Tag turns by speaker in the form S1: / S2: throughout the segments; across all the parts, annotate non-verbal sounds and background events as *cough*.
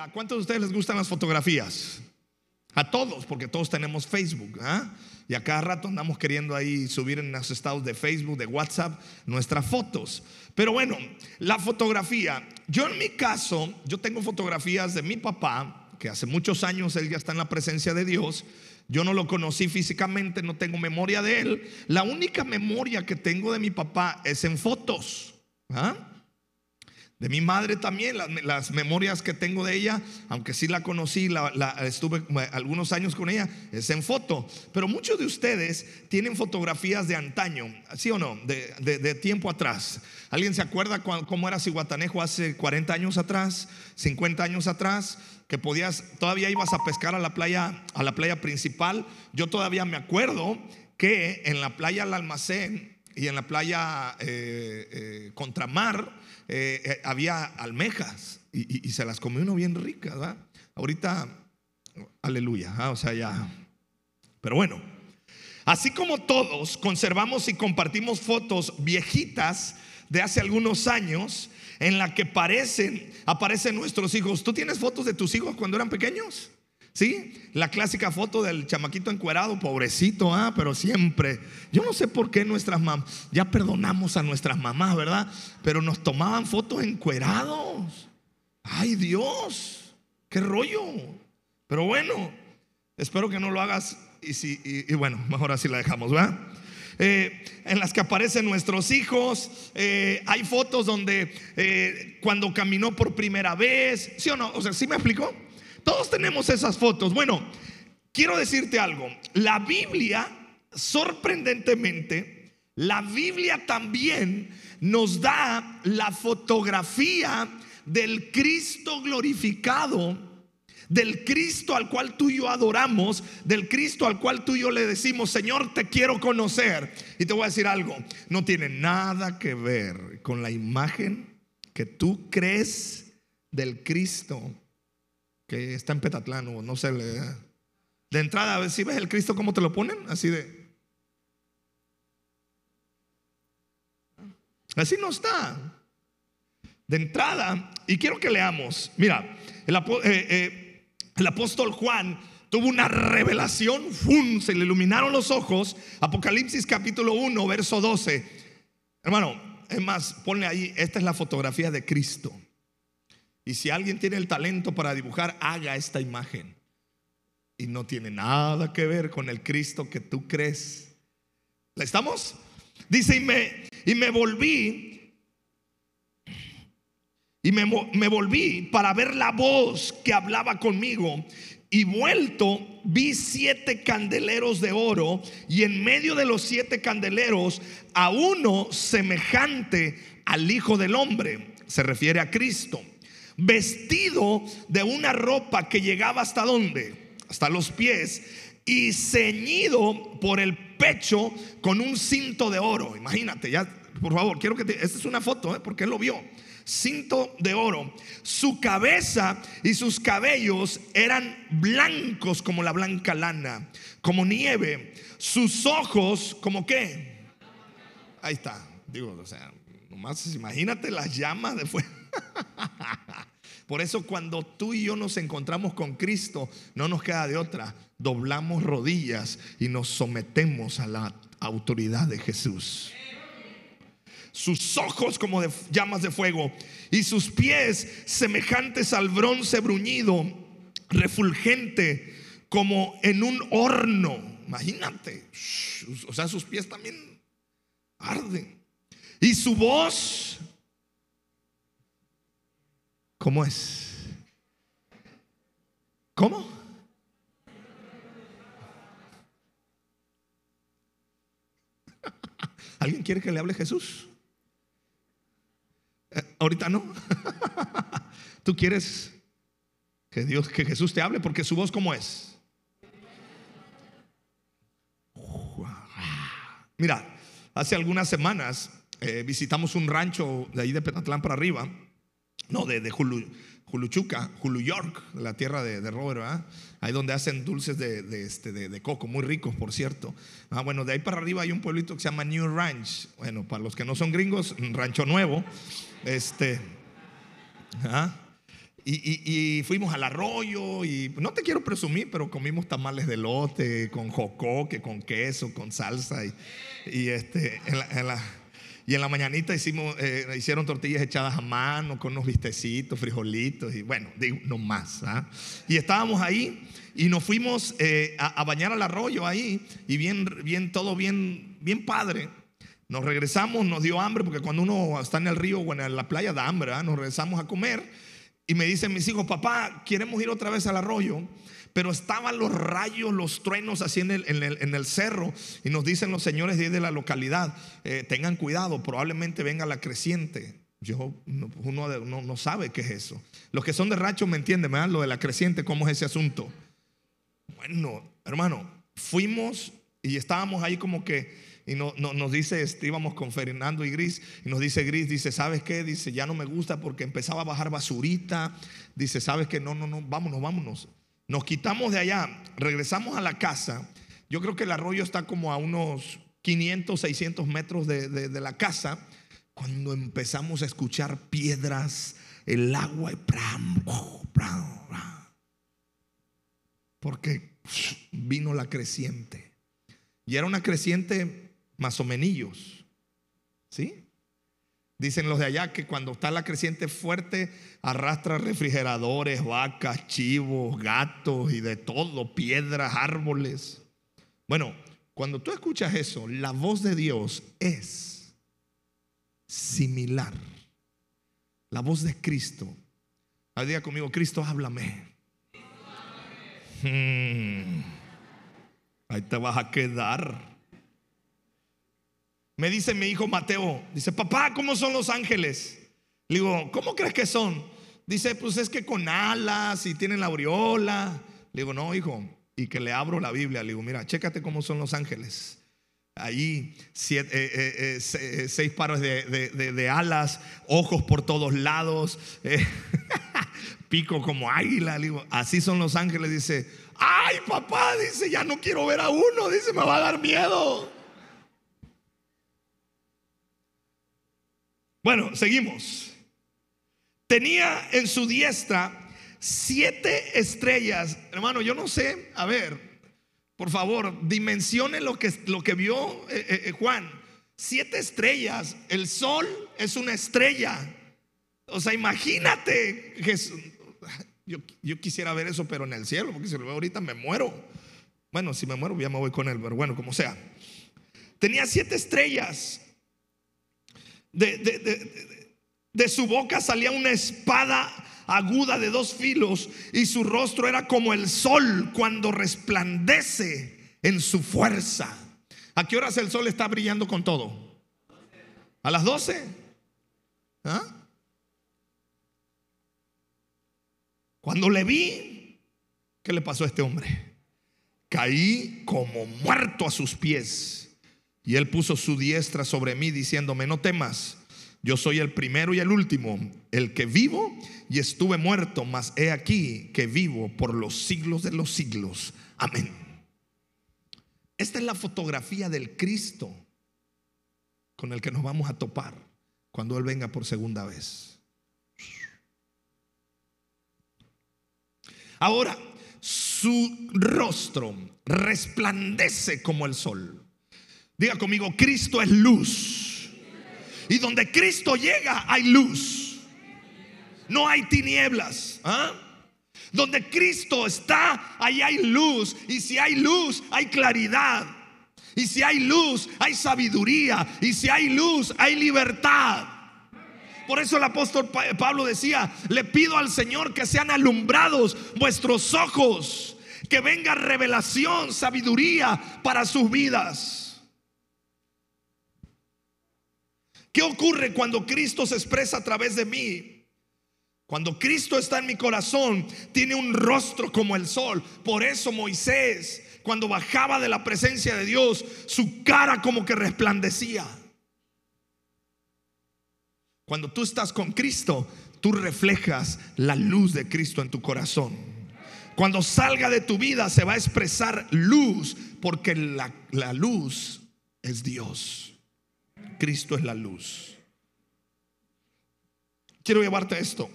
S1: ¿A cuántos de ustedes les gustan las fotografías? A todos, porque todos tenemos Facebook. ¿ah? Y a cada rato andamos queriendo ahí subir en los estados de Facebook, de WhatsApp, nuestras fotos. Pero bueno, la fotografía. Yo en mi caso, yo tengo fotografías de mi papá, que hace muchos años él ya está en la presencia de Dios. Yo no lo conocí físicamente, no tengo memoria de él. La única memoria que tengo de mi papá es en fotos. ¿ah? De mi madre también, las, memorias que tengo de ella, aunque sí la conocí, la, estuve algunos años con ella, es en foto. Pero muchos de ustedes tienen fotografías de antaño, ¿sí o no? De, tiempo atrás. ¿Alguien se acuerda cómo era Cihuatanejo hace 40 años atrás, 50 años atrás? Que podías, todavía ibas a pescar a la playa, a la playa principal. Yo todavía me acuerdo que en la playa al almacén y en la playa eh, eh, Contramar, eh, eh, había almejas y, se las comió uno bien ricas, ¿verdad? Ahorita, aleluya, ¿ah? o sea, ya. Pero bueno, así como todos conservamos y compartimos fotos viejitas de hace algunos años en la que parecen, aparecen nuestros hijos. ¿Tú tienes fotos de tus hijos cuando eran pequeños? ¿Sí? La clásica foto del chamaquito encuerado, pobrecito, ah, pero siempre. Yo no sé por qué nuestras mamás, ya perdonamos a nuestras mamás, ¿verdad? Pero nos tomaban fotos encuerados. Ay Dios, qué rollo. Pero bueno, espero que no lo hagas y, si, y, bueno, mejor así la dejamos, ¿verdad? Eh, en las que aparecen nuestros hijos. Eh, hay fotos donde eh, cuando caminó por primera vez, ¿sí o no? O sea, ¿sí me explicó? Todos tenemos esas fotos. Bueno, quiero decirte algo. La Biblia, sorprendentemente, la Biblia también nos da la fotografía del Cristo glorificado, del Cristo al cual tú y yo adoramos, del Cristo al cual tú y yo le decimos, Señor, te quiero conocer. Y te voy a decir algo, no tiene nada que ver con la imagen que tú crees del Cristo que está en Petatlán o no sé. De entrada, a ver si ves el Cristo, ¿cómo te lo ponen? Así de. Así no está. De entrada, y quiero que leamos. Mira, el, eh, eh, apóstol Juan tuvo una revelación, ¡fum! se le iluminaron los ojos. Apocalipsis capítulo 1, verso 12. Hermano, es más, ponle ahí, esta es la fotografía de Cristo. Y si alguien tiene el talento para dibujar, haga esta imagen. Y no tiene nada que ver con el Cristo que tú crees. ¿La estamos? Dice, y me, y me volví, y me, me volví para ver la voz que hablaba conmigo. Y vuelto vi siete candeleros de oro y en medio de los siete candeleros a uno semejante al Hijo del Hombre. Se refiere a Cristo vestido de una ropa que llegaba hasta dónde? Hasta los pies y ceñido por el pecho con un cinto de oro. Imagínate, ya, por favor, quiero que te, esta es una foto, ¿eh? porque él lo vio. Cinto de oro. Su cabeza y sus cabellos eran blancos como la blanca lana, como nieve. Sus ojos, como qué? Ahí está. Digo, o sea, nomás imagínate las llamas de fuego. *laughs* Por eso cuando tú y yo nos encontramos con Cristo, no nos queda de otra. Doblamos rodillas y nos sometemos a la autoridad de Jesús. Sus ojos como de llamas de fuego y sus pies semejantes al bronce bruñido, refulgente como en un horno. Imagínate. O sea, sus pies también arden. Y su voz ¿Cómo es? ¿Cómo? *laughs* ¿Alguien quiere que le hable Jesús? Eh, ahorita no. *laughs* Tú quieres que Dios, que Jesús te hable porque su voz cómo es. Mira, hace algunas semanas eh, visitamos un rancho de ahí de Petatlán para arriba no, de, de Juluchuca, Hulu York, la tierra de, Robert, ¿verdad? Ahí donde hacen dulces de, de, este, de, coco, muy ricos, por cierto. Ah, bueno, de ahí para arriba hay un pueblito que se llama New Ranch. Bueno, para los que no son gringos, Rancho Nuevo. Este, ¿ah? y, fuimos al arroyo y no te quiero presumir, pero comimos tamales de lote con jocoque, con queso, con salsa y, este, en la, y en la mañanita hicimos, eh, hicieron tortillas echadas a mano con unos vistecitos, frijolitos y bueno, digo, no más. ¿ah? Y estábamos ahí y nos fuimos eh, a, bañar al arroyo ahí y bien, bien, todo bien, bien padre. Nos regresamos, nos dio hambre porque cuando uno está en el río o en la playa da hambre, ¿ah? nos regresamos a comer y me dicen mis hijos, papá, queremos ir otra vez al arroyo. Pero estaban los rayos, los truenos así en el, cerro. Y nos dicen los señores de la localidad, eh, tengan cuidado, probablemente venga la creciente. Yo, uno no, sabe qué es eso. Los que son de racho me entienden, ¿verdad? Lo de la creciente, ¿cómo es ese asunto? Bueno, hermano, fuimos y estábamos ahí como que y no, nos dice, íbamos con Fernando y Gris, y nos dice Gris, dice, ¿sabes qué? Dice, ya no me gusta porque empezaba a bajar basurita. Dice, ¿sabes qué? No, no, no, vámonos, vámonos. Nos quitamos de allá, regresamos a la casa. Yo creo que el arroyo está como a unos 500, 600 metros de, de la casa. Cuando empezamos a escuchar piedras, el agua, y porque vino la creciente. Y era una creciente más o menillos. ¿Sí? Dicen los de allá que cuando está la creciente fuerte, arrastra refrigeradores, vacas, chivos, gatos y de todo, piedras, árboles. Bueno, cuando tú escuchas eso, la voz de Dios es similar. La voz de Cristo. Al día conmigo, Cristo, háblame. Hmm. Ahí te vas a quedar. Me dice mi hijo Mateo, dice, papá, ¿cómo son los ángeles? Le digo, ¿cómo crees que son? Dice, pues es que con alas y tienen la aureola. Le digo, no, hijo, y que le abro la Biblia. Le digo, mira, chécate cómo son los ángeles. Ahí eh, eh, eh, seis pares de, alas, ojos por todos lados, *laughs* pico como águila. Le digo, así son los ángeles. Dice, ay papá, dice, ya no quiero ver a uno. Dice, me va a dar miedo. Bueno, seguimos. Tenía en su diestra siete estrellas. Hermano, yo no sé, a ver, por favor, dimensione lo que, lo que vio eh, eh, eh, Juan. Siete estrellas. El sol es una estrella. O sea, imagínate. Jesús. Yo, yo, quisiera ver eso, pero en el cielo, porque si lo veo ahorita me muero. Bueno, si me muero ya me voy con él, pero bueno, como sea. Tenía siete estrellas de, su boca salía una espada aguda de dos filos y su rostro era como el sol cuando resplandece en su fuerza. ¿A qué horas el sol está brillando con todo? ¿A las 12? ¿Ah? Cuando le vi, ¿qué le pasó a este hombre? Caí como muerto a sus pies. Y él puso su diestra sobre mí diciéndome, no temas, yo soy el primero y el último, el que vivo y estuve muerto, mas he aquí que vivo por los siglos de los siglos. Amén. Esta es la fotografía del Cristo con el que nos vamos a topar cuando Él venga por segunda vez. Ahora, su rostro resplandece como el sol. Diga conmigo, Cristo es luz. Y donde Cristo llega hay luz. No hay tinieblas. ¿ah? Donde Cristo está, ahí hay luz. Y si hay luz, hay claridad. Y si hay luz, hay sabiduría. Y si hay luz, hay libertad. Por eso el apóstol Pablo decía, le pido al Señor que sean alumbrados vuestros ojos, que venga revelación, sabiduría para sus vidas. ¿Qué ocurre cuando Cristo se expresa a través de mí? Cuando Cristo está en mi corazón, tiene un rostro como el sol. Por eso Moisés, cuando bajaba de la presencia de Dios, su cara como que resplandecía. Cuando tú estás con Cristo, tú reflejas la luz de Cristo en tu corazón. Cuando salga de tu vida se va a expresar luz, porque la, la luz es Dios. Cristo es la luz. Quiero llevarte a esto.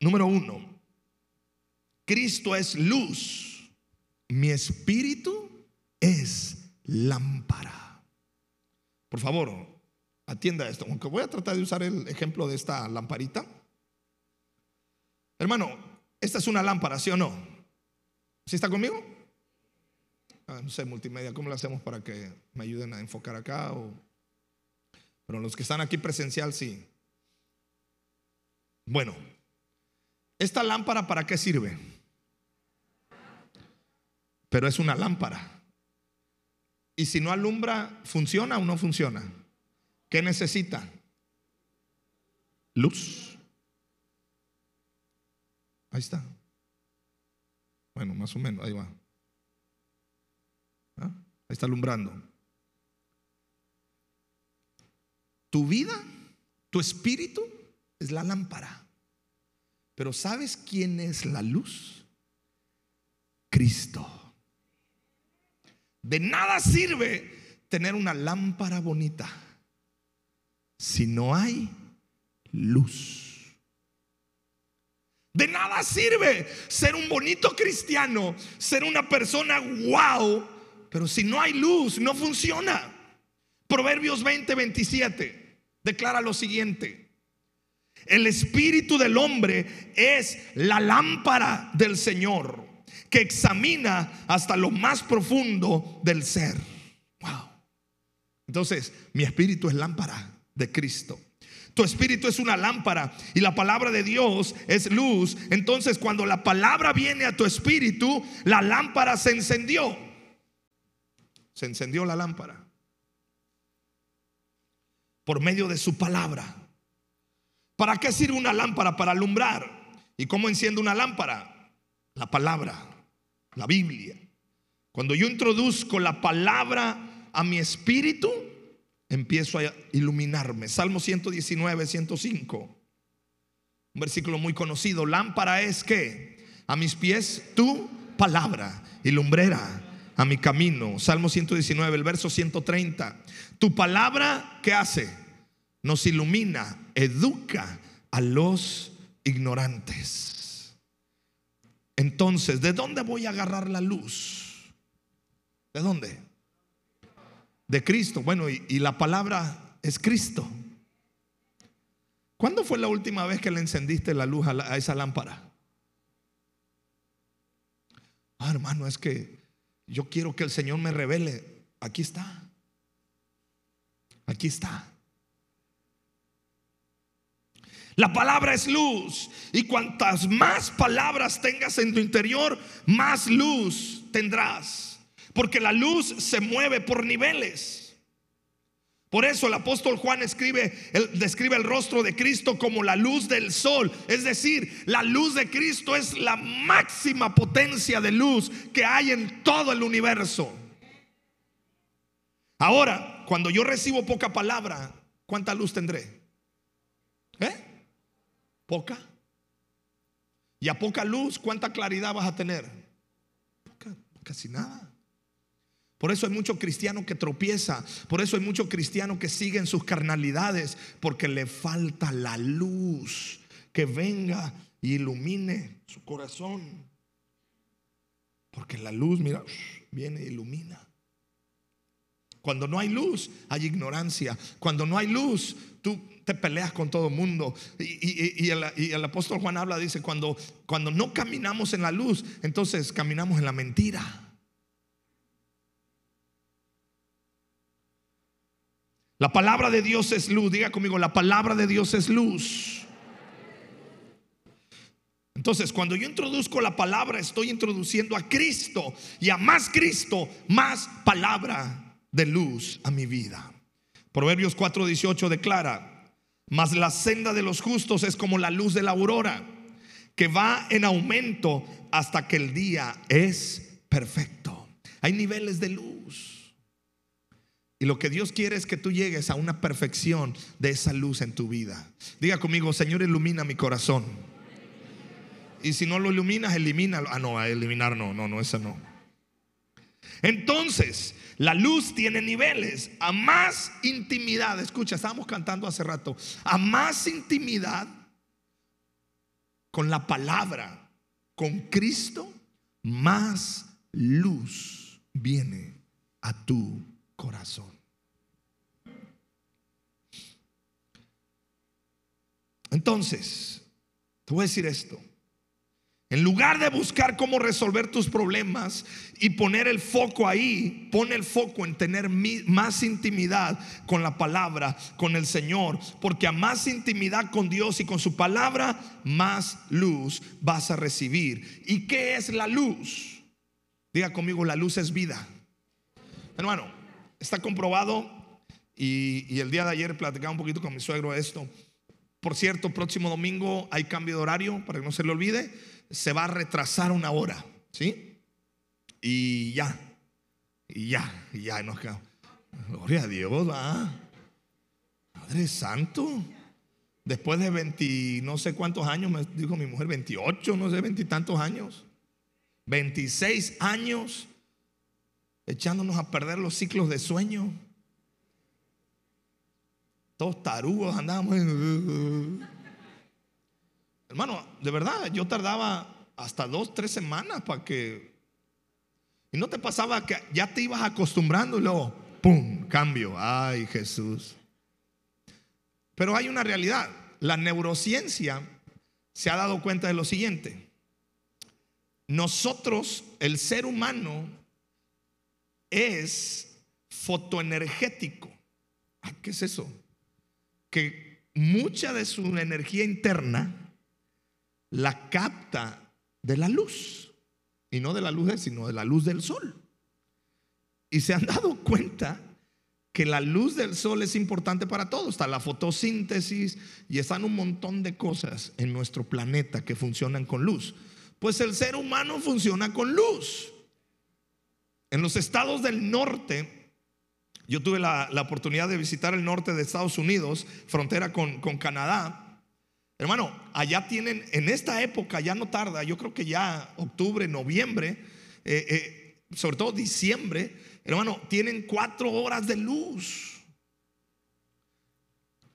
S1: Número uno, Cristo es luz, mi espíritu es lámpara. Por favor, atienda esto, aunque voy a tratar de usar el ejemplo de esta lamparita. Hermano, esta es una lámpara, ¿sí o no? ¿Sí está conmigo? Ah, no sé, multimedia, ¿cómo lo hacemos para que me ayuden a enfocar acá? Pero los que están aquí presencial, sí. Bueno, ¿esta lámpara para qué sirve? Pero es una lámpara. Y si no alumbra, ¿funciona o no funciona? ¿Qué necesita? Luz. Ahí está. Bueno, más o menos, ahí va. Está alumbrando. Tu vida, tu espíritu es la lámpara. Pero ¿sabes quién es la luz? Cristo. De nada sirve tener una lámpara bonita si no hay luz. De nada sirve ser un bonito cristiano, ser una persona wow, pero si no hay luz, no funciona. Proverbios 20, 27 declara lo siguiente. El espíritu del hombre es la lámpara del Señor que examina hasta lo más profundo del ser. Wow. Entonces, mi espíritu es lámpara de Cristo. Tu espíritu es una lámpara y la palabra de Dios es luz. Entonces, cuando la palabra viene a tu espíritu, la lámpara se encendió. Se encendió la lámpara por medio de su palabra. ¿Para qué sirve una lámpara? Para alumbrar. ¿Y cómo enciende una lámpara? La palabra, la Biblia. Cuando yo introduzco la palabra a mi espíritu, empiezo a iluminarme. Salmo 119, 105. Un versículo muy conocido. Lámpara es que a mis pies tu palabra y lumbrera a mi camino. Salmo 119, el verso 130. Tu palabra, ¿qué hace? nos ilumina, educa a los ignorantes. Entonces, ¿de dónde voy a agarrar la luz? ¿De dónde? De Cristo. Bueno, y, la palabra es Cristo. ¿Cuándo fue la última vez que le encendiste la luz a, esa lámpara? Ah, hermano, es que yo quiero que el Señor me revele. Aquí está. Aquí está. La palabra es luz. Y cuantas más palabras tengas en tu interior, más luz tendrás. Porque la luz se mueve por niveles. Por eso el apóstol Juan escribe, describe el rostro de Cristo como la luz del sol. Es decir, la luz de Cristo es la máxima potencia de luz que hay en todo el universo. Ahora, cuando yo recibo poca palabra, ¿cuánta luz tendré? ¿Eh? Poca. Y a poca luz, ¿cuánta claridad vas a tener? Poca, casi nada. Por eso hay mucho cristiano que tropieza. Por eso hay mucho cristiano que sigue en sus carnalidades. Porque le falta la luz que venga y ilumine su corazón. Porque la luz, mira, viene e ilumina. Cuando no hay luz, hay ignorancia. Cuando no hay luz, tú te peleas con todo el mundo. Y, el, apóstol Juan habla, dice, cuando, cuando no caminamos en la luz, entonces caminamos en la mentira. La palabra de Dios es luz. Diga conmigo, la palabra de Dios es luz. Entonces, cuando yo introduzco la palabra, estoy introduciendo a Cristo y a más Cristo, más palabra de luz a mi vida. Proverbios 4:18 declara, mas la senda de los justos es como la luz de la aurora, que va en aumento hasta que el día es perfecto. Hay niveles de luz. Y lo que Dios quiere es que tú llegues a una perfección de esa luz en tu vida. Diga conmigo, Señor, ilumina mi corazón. Y si no lo iluminas, elimínalo. Ah, no, a eliminar no, no, no, esa no. Entonces, la luz tiene niveles. A más intimidad, escucha, estábamos cantando hace rato, a más intimidad con la palabra, con Cristo, más luz viene a tu corazón. Entonces, te voy a decir esto. En lugar de buscar cómo resolver tus problemas y poner el foco ahí, pon el foco en tener más intimidad con la palabra, con el Señor. Porque a más intimidad con Dios y con su palabra, más luz vas a recibir. ¿Y qué es la luz? Diga conmigo, la luz es vida. Hermano, está comprobado y, el día de ayer platicaba un poquito con mi suegro esto. Por cierto, próximo domingo hay cambio de horario, para que no se le olvide. Se va a retrasar una hora, ¿sí? Y ya, y ya, y ya nos quedamos. Gloria a Dios, va. Padre Santo. Después de 20, no sé cuántos años, me dijo mi mujer, 28, no sé, veintitantos años. 26 años echándonos a perder los ciclos de sueño. Todos tarugos andábamos. Hermano, de verdad, yo tardaba hasta dos, tres semanas para que. Y no te pasaba que ya te ibas acostumbrando y luego, ¡pum! Cambio. Ay, Jesús. Pero hay una realidad. La neurociencia se ha dado cuenta de lo siguiente. Nosotros, el ser humano, es fotoenergético. ¿Qué es eso? que mucha de su energía interna la capta de la luz. Y no de la luz, sino de la luz del sol. Y se han *laughs* dado cuenta que la luz del sol es importante para todos. Está la fotosíntesis y están un montón de cosas en nuestro planeta que funcionan con luz. Pues el ser humano funciona con luz. En los estados del norte yo tuve la, oportunidad de visitar el norte de Estados Unidos, frontera con, Canadá. Hermano, allá tienen, en esta época ya no tarda, yo creo que ya octubre, noviembre, eh, eh, sobre todo diciembre, hermano, tienen cuatro horas de luz.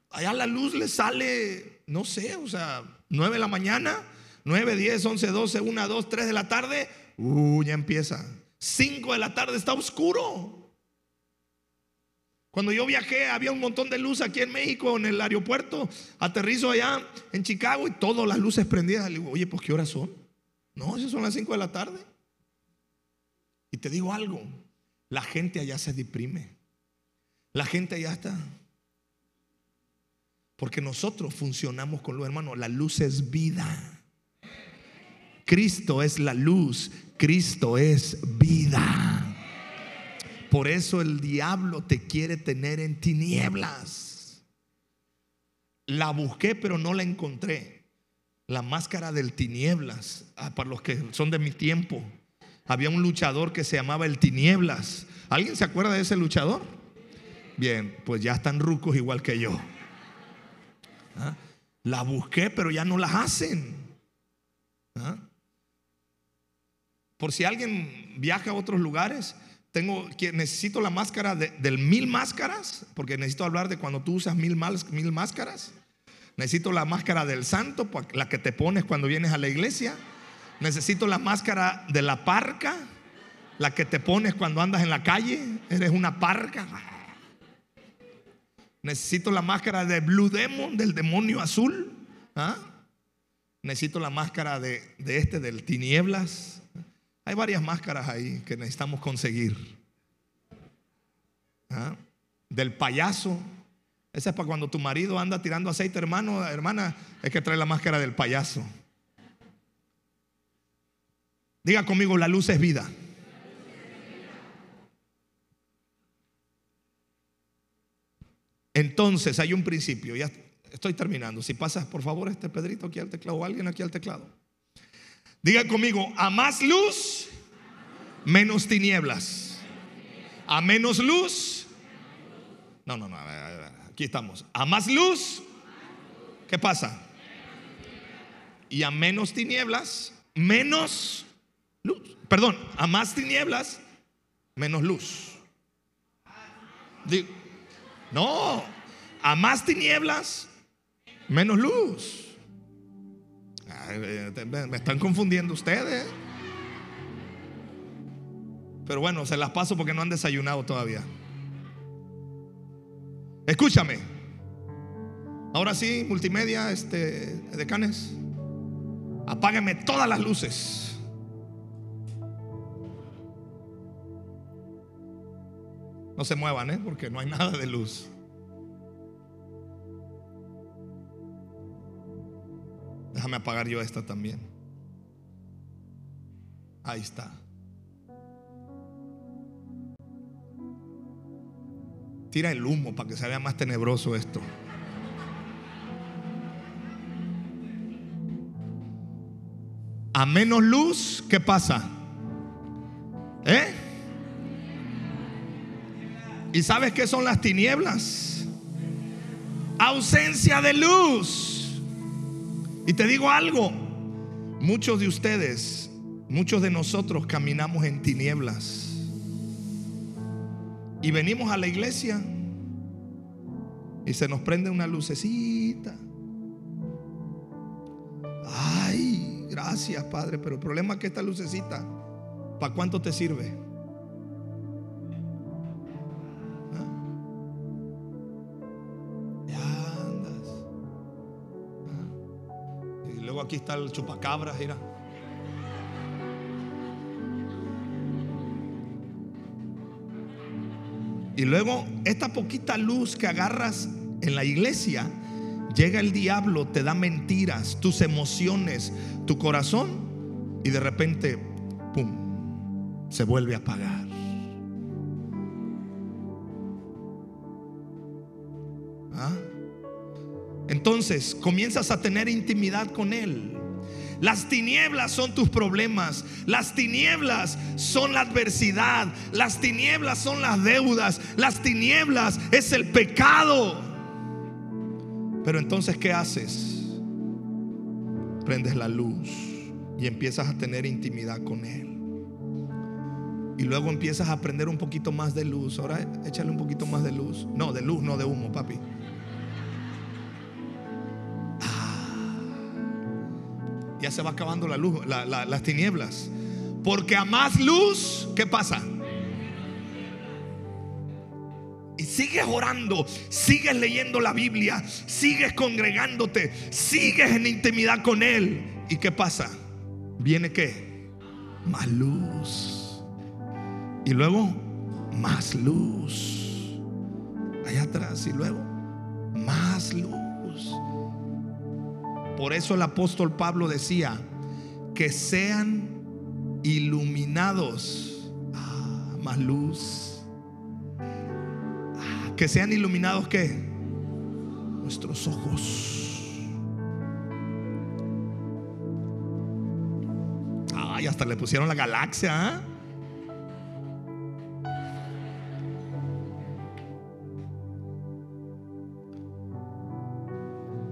S1: Allá la luz le sale, no sé, o sea, nueve de la mañana, nueve, diez, once, doce, una, dos, tres de la tarde, uh, ya empieza. Cinco de la tarde está oscuro. Cuando yo viajé había un montón de luz aquí en México, en el aeropuerto. Aterrizo allá en Chicago y todas las luces prendidas. Le digo, oye, pues ¿qué horas son? No, esas son las 5 de la tarde. Y te digo algo, la gente allá se deprime. La gente allá está. Porque nosotros funcionamos con luz, hermano. La luz es vida. Cristo es la luz. Cristo es vida. Por eso el diablo te quiere tener en tinieblas. La busqué pero no la encontré. La máscara del tinieblas, ah, para los que son de mi tiempo. Había un luchador que se llamaba el tinieblas. ¿Alguien se acuerda de ese luchador? Bien, pues ya están rucos igual que yo. ¿Ah? La busqué pero ya no las hacen. ¿Ah? Por si alguien viaja a otros lugares, tengo necesito la máscara de, del mil máscaras, porque necesito hablar de cuando tú usas mil, mil máscaras. Necesito la máscara del santo, la que te pones cuando vienes a la iglesia. Necesito la máscara de la parca, la que te pones cuando andas en la calle. Eres una parca. Necesito la máscara de Blue Demon, del demonio azul. ¿ah? Necesito la máscara de, de este, del tinieblas. Hay varias máscaras ahí que necesitamos conseguir. ¿Ah? Del payaso. Esa es para cuando tu marido anda tirando aceite, hermano, hermana, es que trae la máscara del payaso. Diga conmigo, la luz es vida. Entonces hay un principio, ya estoy terminando. Si pasas, por favor, este Pedrito aquí al teclado o alguien aquí al teclado. Diga conmigo, a más luz, menos tinieblas. A menos luz. No, no, no, aquí estamos. A más luz, ¿qué pasa? Y a menos tinieblas, menos luz. Perdón, a más tinieblas, menos luz. No, a más tinieblas, menos luz. Me están confundiendo ustedes. Pero bueno, se las paso porque no han desayunado todavía. Escúchame. Ahora sí, multimedia, este, decanes. Apágueme todas las luces. No se muevan, ¿eh? porque no hay *laughs* nada de luz. Déjame apagar yo esta también. Ahí está. Tira el humo para que se vea más tenebroso esto. A menos luz, ¿qué pasa? ¿Eh? ¿Y sabes qué son las tinieblas? Ausencia de luz. Y te digo algo, muchos de ustedes, muchos de nosotros caminamos en tinieblas. Y venimos a la iglesia y se nos prende una lucecita. Ay, gracias Padre, pero el problema es que esta lucecita, ¿para cuánto te sirve? Aquí está el chupacabras, mira. Y luego esta poquita luz que agarras en la iglesia, llega el diablo, te da mentiras, tus emociones, tu corazón, y de repente, ¡pum!, se vuelve a apagar. Entonces comienzas a tener intimidad con Él. Las tinieblas son tus problemas. Las tinieblas son la adversidad. Las tinieblas son las deudas. Las tinieblas es el pecado. Pero entonces, ¿qué haces? Prendes la luz y empiezas a tener intimidad con Él. Y luego empiezas a aprender un poquito más de luz. Ahora échale un poquito más de luz. No, de luz, no de humo, papi. Ya se va acabando la luz, las tinieblas. Porque a más luz, ¿qué pasa? Y sigues orando, sigues leyendo la Biblia, sigues congregándote, sigues en intimidad con Él. ¿Y qué pasa? ¿Viene qué? Más luz. Y luego, más luz. Allá atrás y luego, más luz. Por eso el apóstol Pablo decía, que sean iluminados. Ah, más luz. Ah, que sean iluminados qué? Nuestros ojos. Ay, hasta le pusieron la galaxia.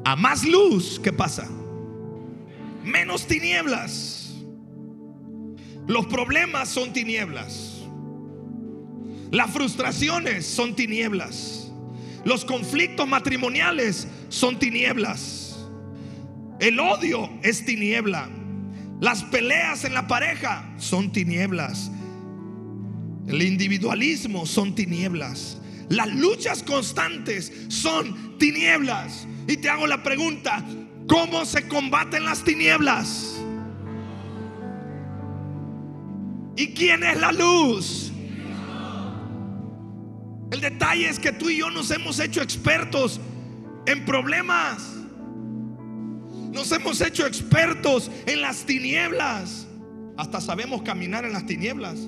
S1: ¿Ah? más luz, ¿qué pasa? Menos tinieblas. Los problemas son tinieblas. Las frustraciones son tinieblas. Los conflictos matrimoniales son tinieblas. El odio es tiniebla. Las peleas en la pareja son tinieblas. El individualismo son tinieblas. Las luchas constantes son tinieblas. Y te hago la pregunta, ¿cómo se combaten las tinieblas? ¿Y quién es la luz? El detalle es que tú y yo nos hemos hecho expertos en problemas. Nos hemos hecho expertos en las tinieblas. Hasta sabemos caminar en las tinieblas.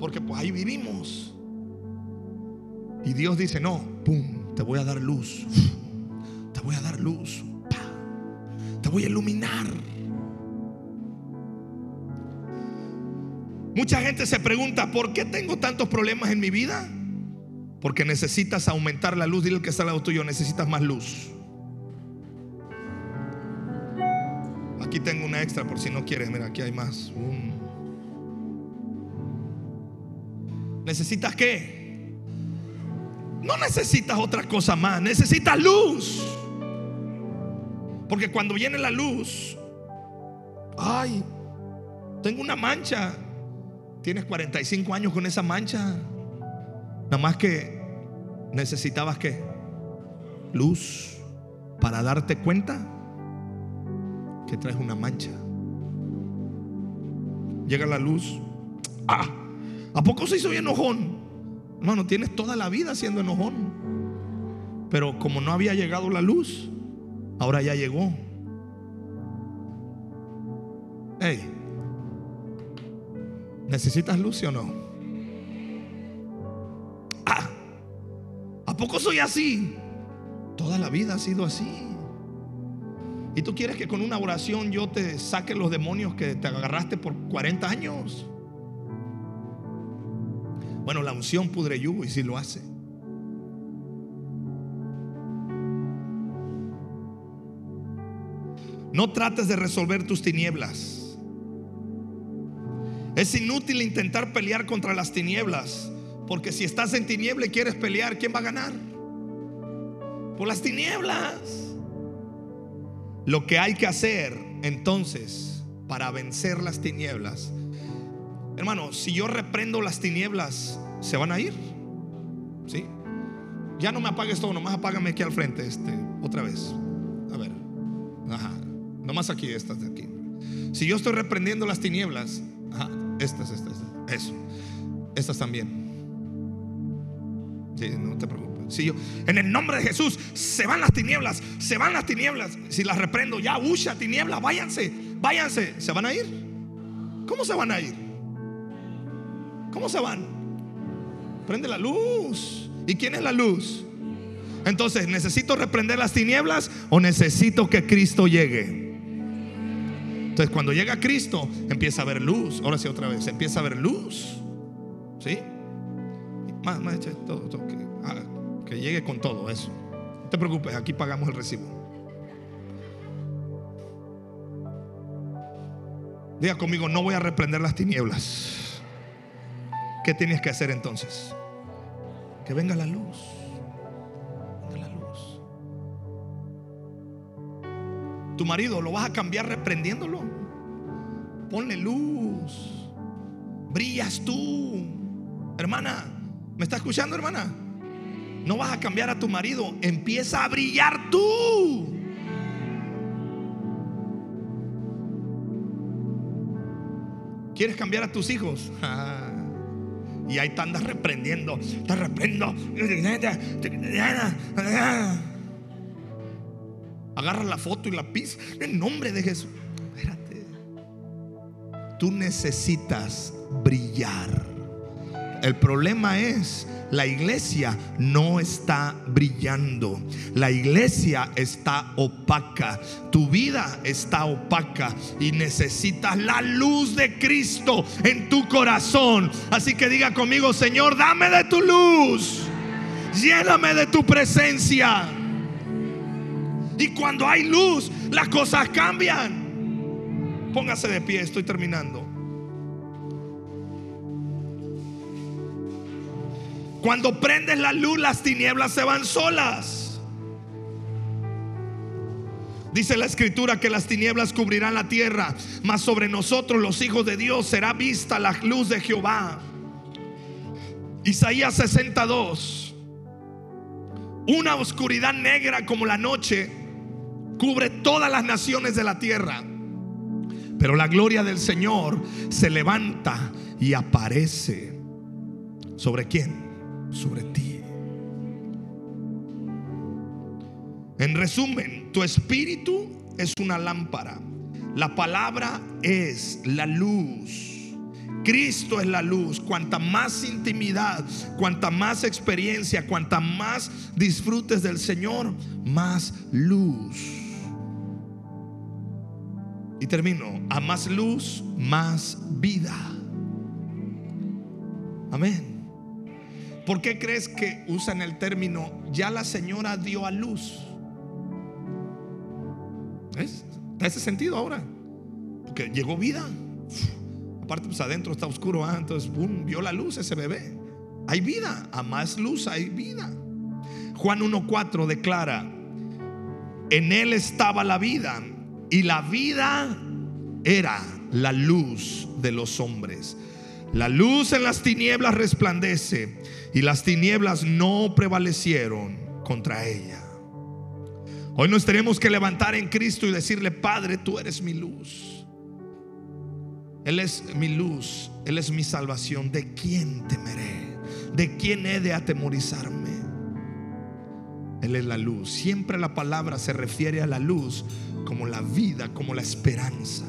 S1: Porque pues ahí vivimos. Y Dios dice, no, pum, te voy a dar luz voy a dar luz, te voy a iluminar. Mucha gente se pregunta, ¿por qué tengo tantos problemas en mi vida? Porque necesitas aumentar la luz. Dile que está al lado tuyo, necesitas más luz. Aquí tengo una extra por si no quieres. Mira, aquí hay más. ¿Necesitas qué? No necesitas otra cosa más. Necesitas luz. Porque cuando viene la luz, Ay, tengo una mancha. Tienes 45 años con esa mancha. Nada más que necesitabas que luz para darte cuenta que traes una mancha. Llega la luz. Ah, ¿a poco se hizo enojón? Hermano, tienes toda la vida siendo enojón. Pero como no había llegado la luz, ahora ya llegó. Hey, ¿necesitas luz o no? Ah, ¿a poco soy así? Toda la vida ha sido así. ¿Y tú quieres que con una oración yo te saque los demonios que te agarraste por 40 años? Bueno, la unción pudre yugo y si lo hace. No trates de resolver tus tinieblas. Es inútil intentar pelear contra las tinieblas, porque si estás en tiniebla y quieres pelear, ¿quién va a ganar? Por las tinieblas. Lo que hay que hacer entonces para vencer las tinieblas, hermano, si yo reprendo las tinieblas, ¿se van a ir? ¿Sí? Ya no me apagues todo, nomás apágame aquí al frente, este, otra vez. A ver. Ajá. Nomás aquí, estas de aquí. Si yo estoy reprendiendo las tinieblas, ajá, estas, estas, estas, eso. Estas también. No te preocupes. Si yo, en el nombre de Jesús, se van las tinieblas, se van las tinieblas. Si las reprendo, ya, huya, tinieblas, váyanse, váyanse. ¿Se van a ir? ¿Cómo se van a ir? ¿Cómo se van? Prende la luz. ¿Y quién es la luz? Entonces, ¿necesito reprender las tinieblas o necesito que Cristo llegue? Entonces, cuando llega Cristo, empieza a ver luz. Ahora sí, otra vez, empieza a ver luz. ¿Sí? Más, más, todo, todo, que, ah, que llegue con todo eso. No te preocupes, aquí pagamos el recibo. Diga conmigo, no voy a reprender las tinieblas. ¿Qué tienes que hacer entonces? Que venga la luz. Tu marido lo vas a cambiar reprendiéndolo. Ponle luz. Brillas tú. Hermana, ¿me está escuchando, hermana? No vas a cambiar a tu marido. Empieza a brillar tú. ¿Quieres cambiar a tus hijos? *laughs* Y ahí te andas reprendiendo. Te reprendo. Agarra la foto y la pisa. En nombre de Jesús. Espérate. Tú necesitas brillar. El problema es, la iglesia no está brillando. La iglesia está opaca. Tu vida está opaca y necesitas la luz de Cristo en tu corazón. Así que diga conmigo, Señor, dame de tu luz. Lléname de tu presencia. Y cuando hay luz, las cosas cambian. Póngase de pie, estoy terminando. Cuando prendes la luz, las tinieblas se van solas. Dice la escritura que las tinieblas cubrirán la tierra, mas sobre nosotros los hijos de Dios será vista la luz de Jehová. Isaías 62. Una oscuridad negra como la noche cubre todas las naciones de la tierra. Pero la gloria del Señor se levanta y aparece. ¿Sobre quién? sobre ti. En resumen, tu espíritu es una lámpara. La palabra es la luz. Cristo es la luz. Cuanta más intimidad, cuanta más experiencia, cuanta más disfrutes del Señor, más luz. Y termino, a más luz, más vida. Amén. ¿Por qué crees que usan el término ya la señora dio a luz? ¿Ves? Ese sentido ahora. Porque llegó vida. Aparte, pues adentro está oscuro. Ah, entonces, boom, vio la luz ese bebé. Hay vida. A más luz hay vida. Juan 1.4 declara: En él estaba la vida. Y la vida era la luz de los hombres. La luz en las tinieblas resplandece y las tinieblas no prevalecieron contra ella. Hoy nos tenemos que levantar en Cristo y decirle, Padre, tú eres mi luz. Él es mi luz, Él es mi salvación. ¿De quién temeré? ¿De quién he de atemorizarme? Él es la luz. Siempre la palabra se refiere a la luz como la vida, como la esperanza.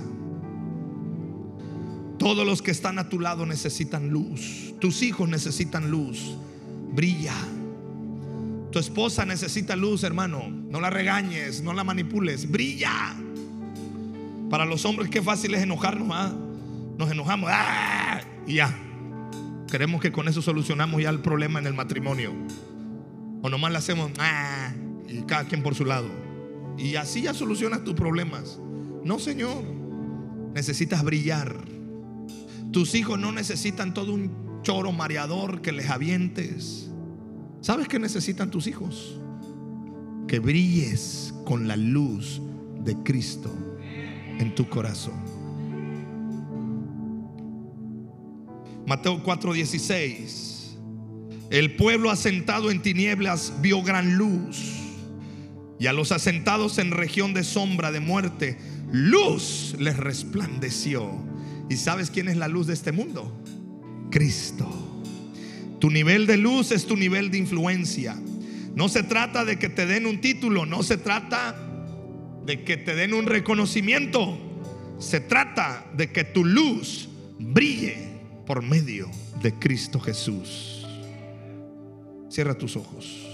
S1: Todos los que están a tu lado necesitan luz. Tus hijos necesitan luz. Brilla. Tu esposa necesita luz, hermano. No la regañes, no la manipules. Brilla. Para los hombres qué fácil es enojarnos. ¿ah? Nos enojamos. ¡ah! Y ya. Queremos que con eso solucionamos ya el problema en el matrimonio. O nomás le hacemos ¡ah! y cada quien por su lado. Y así ya solucionas tus problemas. No, Señor. Necesitas brillar. Tus hijos no necesitan todo un choro mareador que les avientes. ¿Sabes qué necesitan tus hijos? Que brilles con la luz de Cristo en tu corazón. Mateo 4:16. El pueblo asentado en tinieblas vio gran luz. Y a los asentados en región de sombra de muerte, luz les resplandeció. ¿Y sabes quién es la luz de este mundo? Cristo. Tu nivel de luz es tu nivel de influencia. No se trata de que te den un título, no se trata de que te den un reconocimiento. Se trata de que tu luz brille por medio de Cristo Jesús. Cierra tus ojos.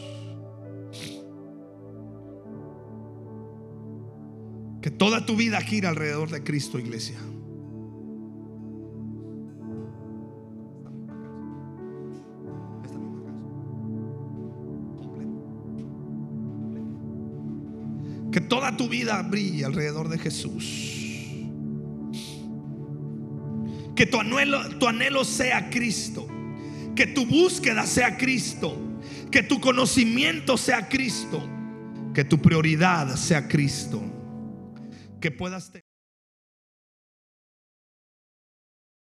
S1: Que toda tu vida gira alrededor de Cristo, iglesia. Que toda tu vida brille alrededor de Jesús. Que tu anhelo, tu anhelo sea Cristo. Que tu búsqueda sea Cristo. Que tu conocimiento sea Cristo. Que tu prioridad sea Cristo. Que puedas.